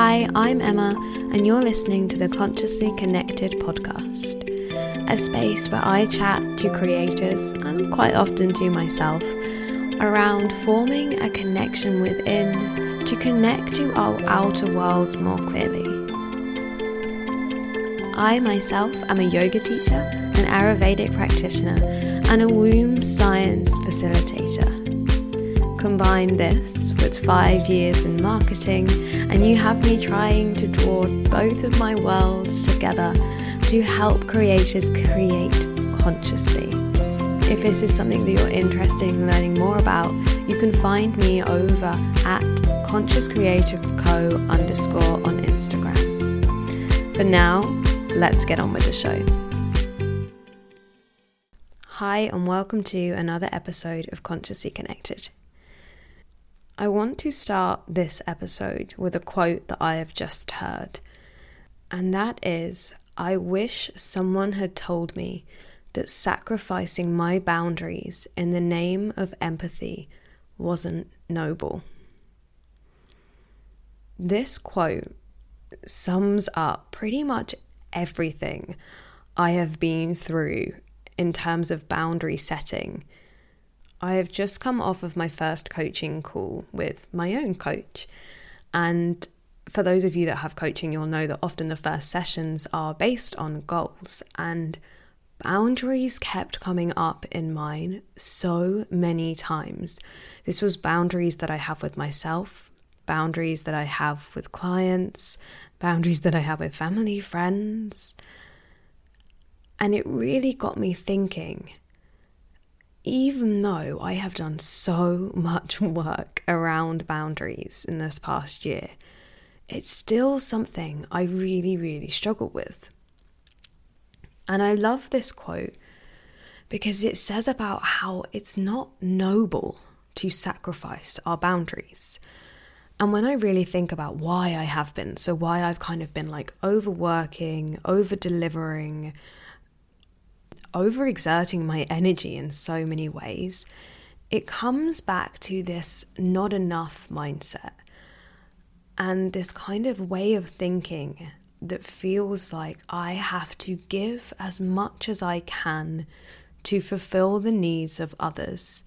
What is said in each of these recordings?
Hi, I'm Emma, and you're listening to the Consciously Connected podcast, a space where I chat to creators and quite often to myself around forming a connection within to connect to our outer worlds more clearly. I myself am a yoga teacher, an Ayurvedic practitioner, and a womb science facilitator. Combine this with five years in marketing, and you have me trying to draw both of my worlds together to help creators create consciously. If this is something that you're interested in learning more about, you can find me over at Conscious Creator Co underscore on Instagram. For now, let's get on with the show. Hi, and welcome to another episode of Consciously Connected. I want to start this episode with a quote that I have just heard, and that is I wish someone had told me that sacrificing my boundaries in the name of empathy wasn't noble. This quote sums up pretty much everything I have been through in terms of boundary setting I have just come off of my first coaching call with my own coach. And for those of you that have coaching, you'll know that often the first sessions are based on goals. And boundaries kept coming up in mine so many times. This was boundaries that I have with myself, boundaries that I have with clients, boundaries that I have with family, friends. And it really got me thinking even though I have done so much work around boundaries in this past year, it's still something I really, really struggle with. And I love this quote because it says about how it's not noble to sacrifice our boundaries. And when I really think about why I have been, so why I've kind of been like overworking, over delivering, overexerting my energy in so many ways, it comes back to this not enough mindset and this kind of way of thinking that feels like I have to give as much as I can to fulfill the needs of others,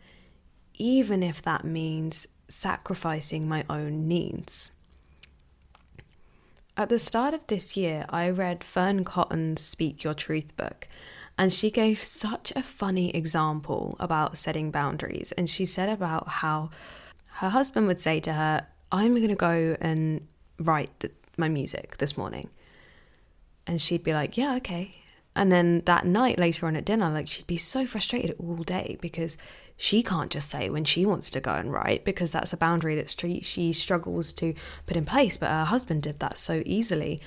even if that means sacrificing my own needs. At the start of this year, I read Fearne Cotton's Speak Your Truth book, and she gave such a funny example about setting boundaries. And she said about how her husband would say to her, I'm going to go and write my music this morning. And she'd be like, Yeah, okay. And then that night later on at dinner, like she'd be so frustrated all day because she can't just say when she wants to go and write because that's a boundary that she struggles to put in place. But her husband did that so easily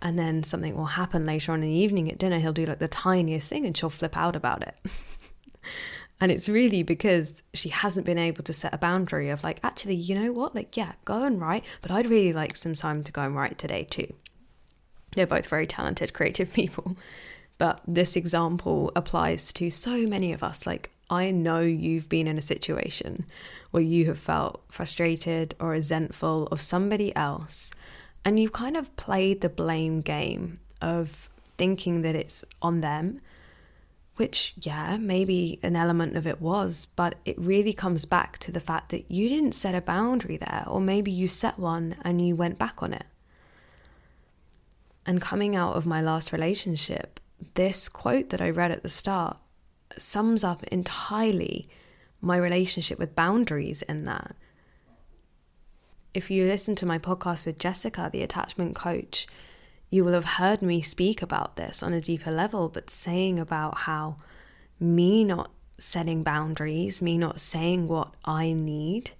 and then something will happen later on in the evening at dinner. He'll do like the tiniest thing and she'll flip out about it. And it's really because she hasn't been able to set a boundary of like actually you know what? Like yeah go and write but i'd really like some time to go and write today too. They're both very talented creative people. But this example applies to so many of us. Like i know you've been in a situation where you have felt frustrated or resentful of somebody else and you kind of played the blame game of thinking that it's on them, which, yeah, maybe an element of it was, but it really comes back to the fact that you didn't set a boundary there, or maybe you set one and you went back on it. And coming out of my last relationship, this quote that I read at the start sums up entirely my relationship with boundaries in that if you listen to my podcast with Jessica, the attachment coach, you will have heard me speak about this on a deeper level, but saying about how me not setting boundaries, me not saying what I need,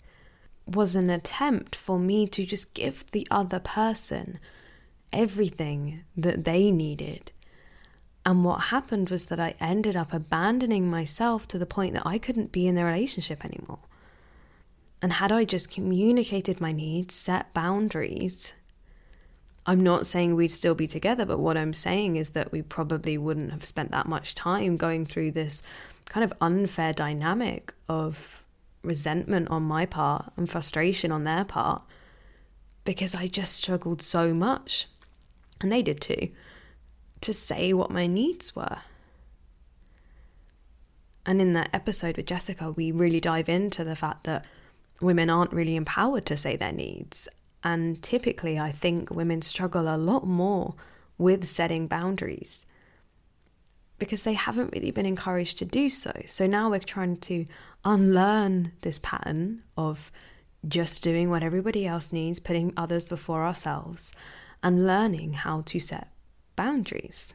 was an attempt for me to just give the other person everything that they needed. And what happened was that I ended up abandoning myself to the point that I couldn't be in the relationship anymore. And had I just communicated my needs, set boundaries, I'm not saying we'd still be together, but what I'm saying is that we probably wouldn't have spent that much time going through this kind of unfair dynamic of resentment on my part and frustration on their part because I just struggled so much, and they did too, to say what my needs were. And in that episode with Jessica, we really dive into the fact that women aren't really empowered to say their needs. And typically, I think women struggle a lot more with setting boundaries because they haven't really been encouraged to do so. So now we're trying to unlearn this pattern of just doing what everybody else needs, putting others before ourselves, and learning how to set boundaries.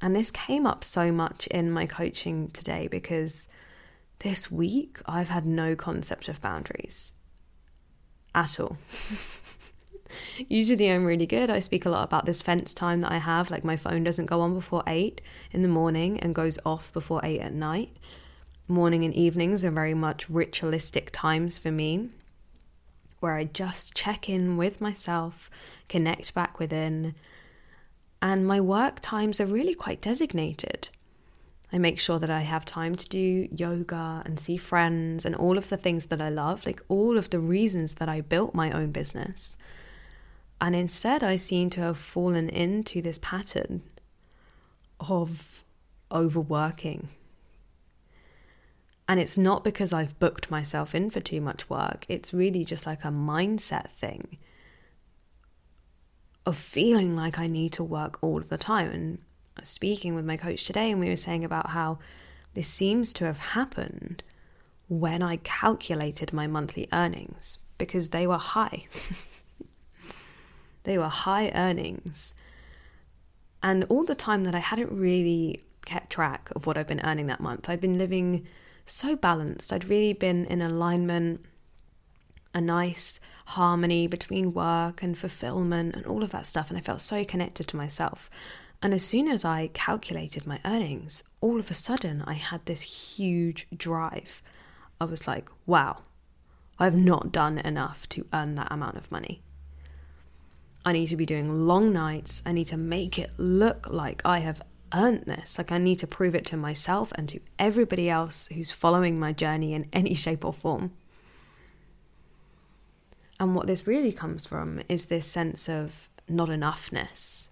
And this came up so much in my coaching today because this week I've had no concept of boundaries at all. Usually I'm really good. I speak a lot about this fence time that I have. Like my phone doesn't go on before eight in the morning and goes off before eight at night. Morning and evenings are very much ritualistic times for me where I just check in with myself, connect back within, and my work times are really quite designated. I make sure that I have time to do yoga and see friends and all of the things that I love, like all of the reasons that I built my own business. And instead, I seem to have fallen into this pattern of overworking. And it's not because I've booked myself in for too much work, it's really just like a mindset thing of feeling like I need to work all of the time. And speaking with my coach today, and we were saying about how this seems to have happened when I calculated my monthly earnings because they were high. they were high earnings. And all the time that I hadn't really kept track of what I've been earning that month, I'd been living so balanced. I'd really been in alignment a nice harmony between work and fulfillment and all of that stuff. And I felt so connected to myself. And as soon as I calculated my earnings, all of a sudden I had this huge drive. I was like, wow, I've not done enough to earn that amount of money. I need to be doing long nights. I need to make it look like I have earned this. Like I need to prove it to myself and to everybody else who's following my journey in any shape or form. And what this really comes from is this sense of not enoughness.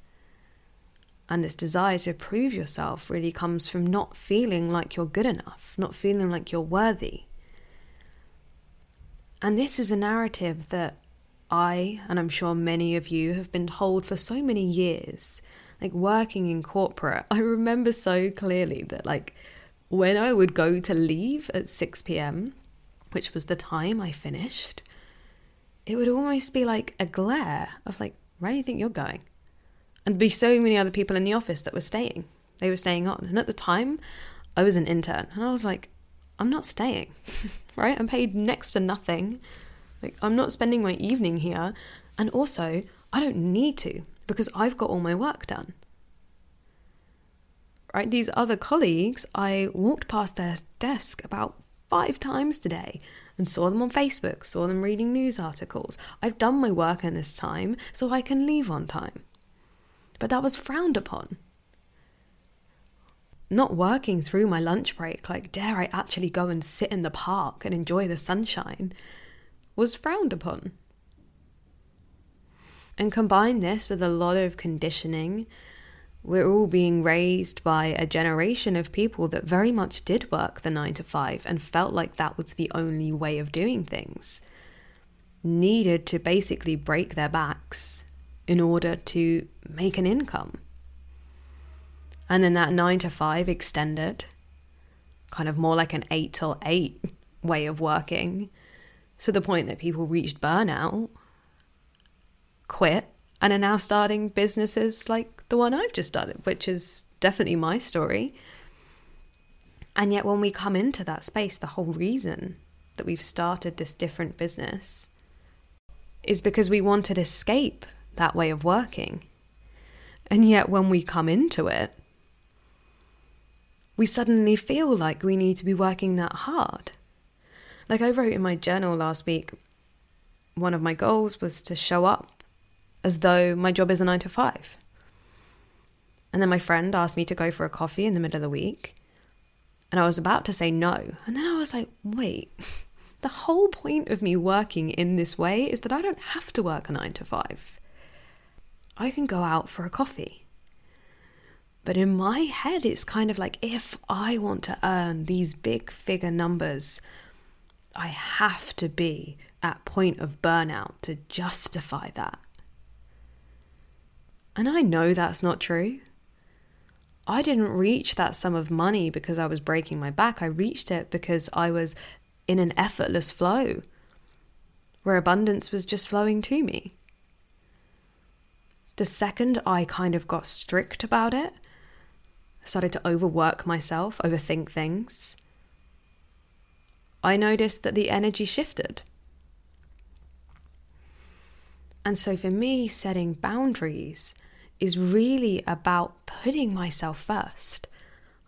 And this desire to prove yourself really comes from not feeling like you're good enough, not feeling like you're worthy. And this is a narrative that I, and I'm sure many of you, have been told for so many years. Like working in corporate, I remember so clearly that, like, when I would go to leave at 6 pm, which was the time I finished, it would almost be like a glare of like, where do you think you're going? And be so many other people in the office that were staying. They were staying on. And at the time, I was an intern. And I was like, I'm not staying, right? I'm paid next to nothing. Like, I'm not spending my evening here. And also, I don't need to because I've got all my work done. Right? These other colleagues, I walked past their desk about five times today and saw them on Facebook, saw them reading news articles. I've done my work in this time, so I can leave on time. But that was frowned upon. Not working through my lunch break, like, dare I actually go and sit in the park and enjoy the sunshine, was frowned upon. And combine this with a lot of conditioning we're all being raised by a generation of people that very much did work the nine to five and felt like that was the only way of doing things. Needed to basically break their backs in order to make an income. And then that nine to five extended, kind of more like an eight till eight way of working, to the point that people reached burnout, quit, and are now starting businesses like the one I've just started, which is definitely my story. And yet, when we come into that space, the whole reason that we've started this different business is because we wanted escape that way of working. And yet, when we come into it, we suddenly feel like we need to be working that hard. Like I wrote in my journal last week, one of my goals was to show up as though my job is a nine to five. And then my friend asked me to go for a coffee in the middle of the week. And I was about to say no. And then I was like, wait, The whole point of me working in this way is that I don't have to work a nine to five. I can go out for a coffee. But in my head, it's kind of like if I want to earn these big figure numbers, I have to be at point of burnout to justify that. And I know that's not true. I didn't reach that sum of money because I was breaking my back. I reached it because I was in an effortless flow where abundance was just flowing to me. The second I kind of got strict about it, started to overwork myself, overthink things, I noticed that the energy shifted. And so for me, setting boundaries is really about putting myself first.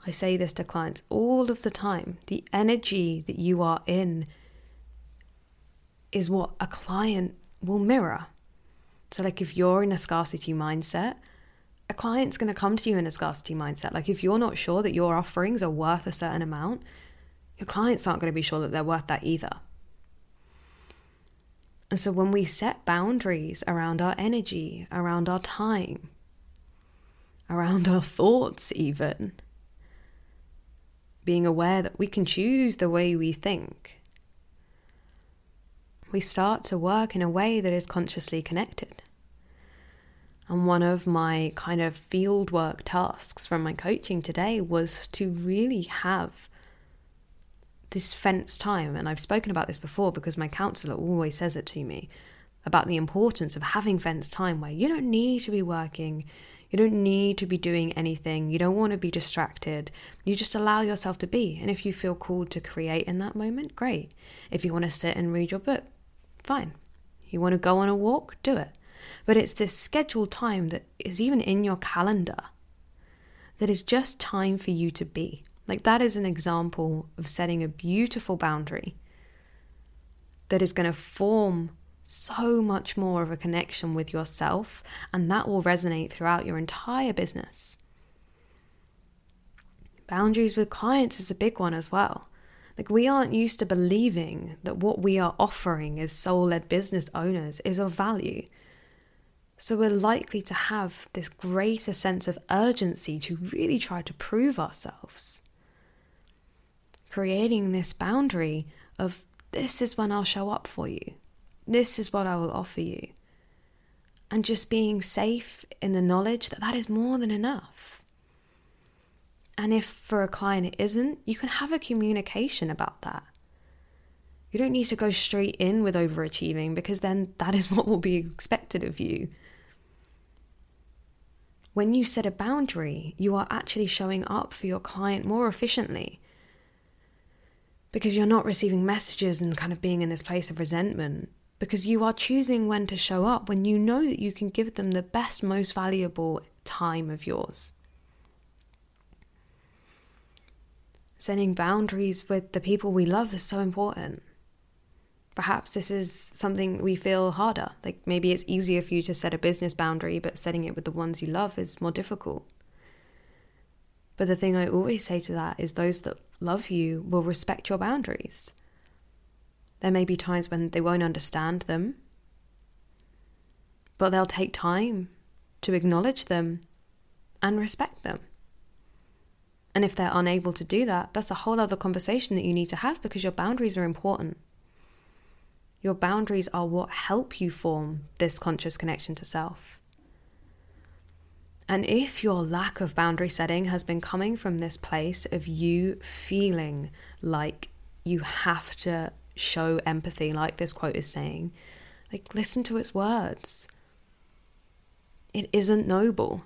I say this to clients all of the time. The energy that you are in is what a client will mirror. So, like, if you're in a scarcity mindset, a client's going to come to you in a scarcity mindset. Like, if you're not sure that your offerings are worth a certain amount, your clients aren't going to be sure that they're worth that either. And so when we set boundaries around our energy, around our time, around our thoughts, even, being aware that we can choose the way we think, we start to work in a way that is consciously connected. And one of my kind of fieldwork tasks from my coaching today was to really have this fence time, and I've spoken about this before because my counselor always says it to me about the importance of having fence time where you don't need to be working, you don't need to be doing anything, you don't want to be distracted. You just allow yourself to be. And if you feel called to create in that moment, great. If you want to sit and read your book, fine. You want to go on a walk, do it. But it's this scheduled time that is even in your calendar that is just time for you to be. Like, that is an example of setting a beautiful boundary that is going to form so much more of a connection with yourself, and that will resonate throughout your entire business. Boundaries with clients is a big one as well. Like, we aren't used to believing that what we are offering as soul led business owners is of value. So, we're likely to have this greater sense of urgency to really try to prove ourselves creating this boundary of this is when I'll show up for you, this is what I will offer you. And just being safe in the knowledge that that is more than enough. And if for a client it isn't, you can have a communication about that. You don't need to go straight in with overachieving because then that is what will be expected of you. When you set a boundary, you are actually showing up for your client more efficiently because you're not receiving messages and kind of being in this place of resentment because you are choosing when to show up when you know that you can give them the best, most valuable time of yours. Setting boundaries with the people we love is so important. Perhaps this is something we feel harder. Like maybe it's easier for you to set a business boundary, but setting it with the ones you love is more difficult. But the thing I always say to that is those that love you will respect your boundaries. There may be times when they won't understand them, but they'll take time to acknowledge them and respect them. And if they're unable to do that, that's a whole other conversation that you need to have because your boundaries are important. Your boundaries are what help you form this conscious connection to self. And if your lack of boundary setting has been coming from this place of you feeling like you have to show empathy, like this quote is saying, like listen to its words. It isn't noble.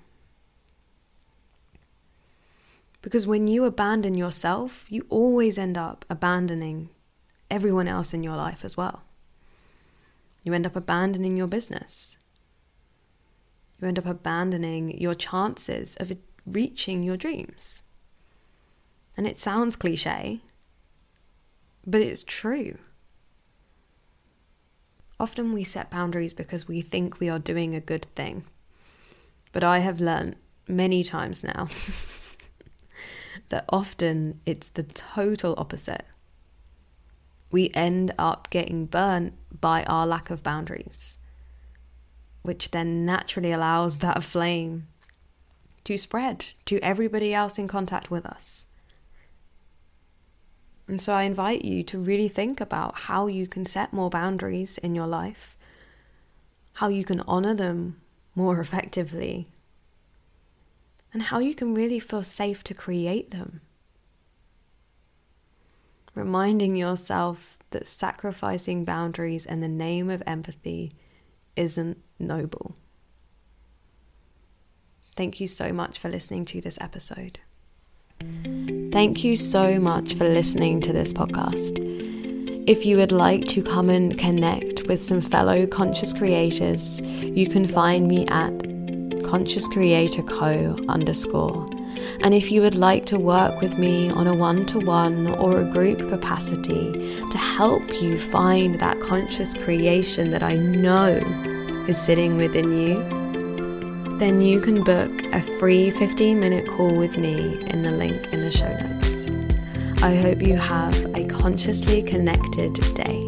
Because when you abandon yourself, you always end up abandoning everyone else in your life as well. You end up abandoning your business you end up abandoning your chances of reaching your dreams. And it sounds cliche, but it's true. Often we set boundaries because we think we are doing a good thing. But I have learned many times now that often it's the total opposite. We end up getting burnt by our lack of boundaries, which then naturally allows that flame to spread to everybody else in contact with us. And so I invite you to really think about how you can set more boundaries in your life, how you can honor them more effectively, and how you can really feel safe to create them. Reminding yourself that sacrificing boundaries in the name of empathy isn't noble. Thank you so much for listening to this episode. Thank you so much for listening to this podcast. If you would like to come and connect with some fellow conscious creators, you can find me at Conscious Creator Co underscore. And if you would like to work with me on a one to one or a group capacity to help you find that conscious creation that I know is sitting within you, then you can book a free 15 minute call with me in the link in the show notes. I hope you have a consciously connected day.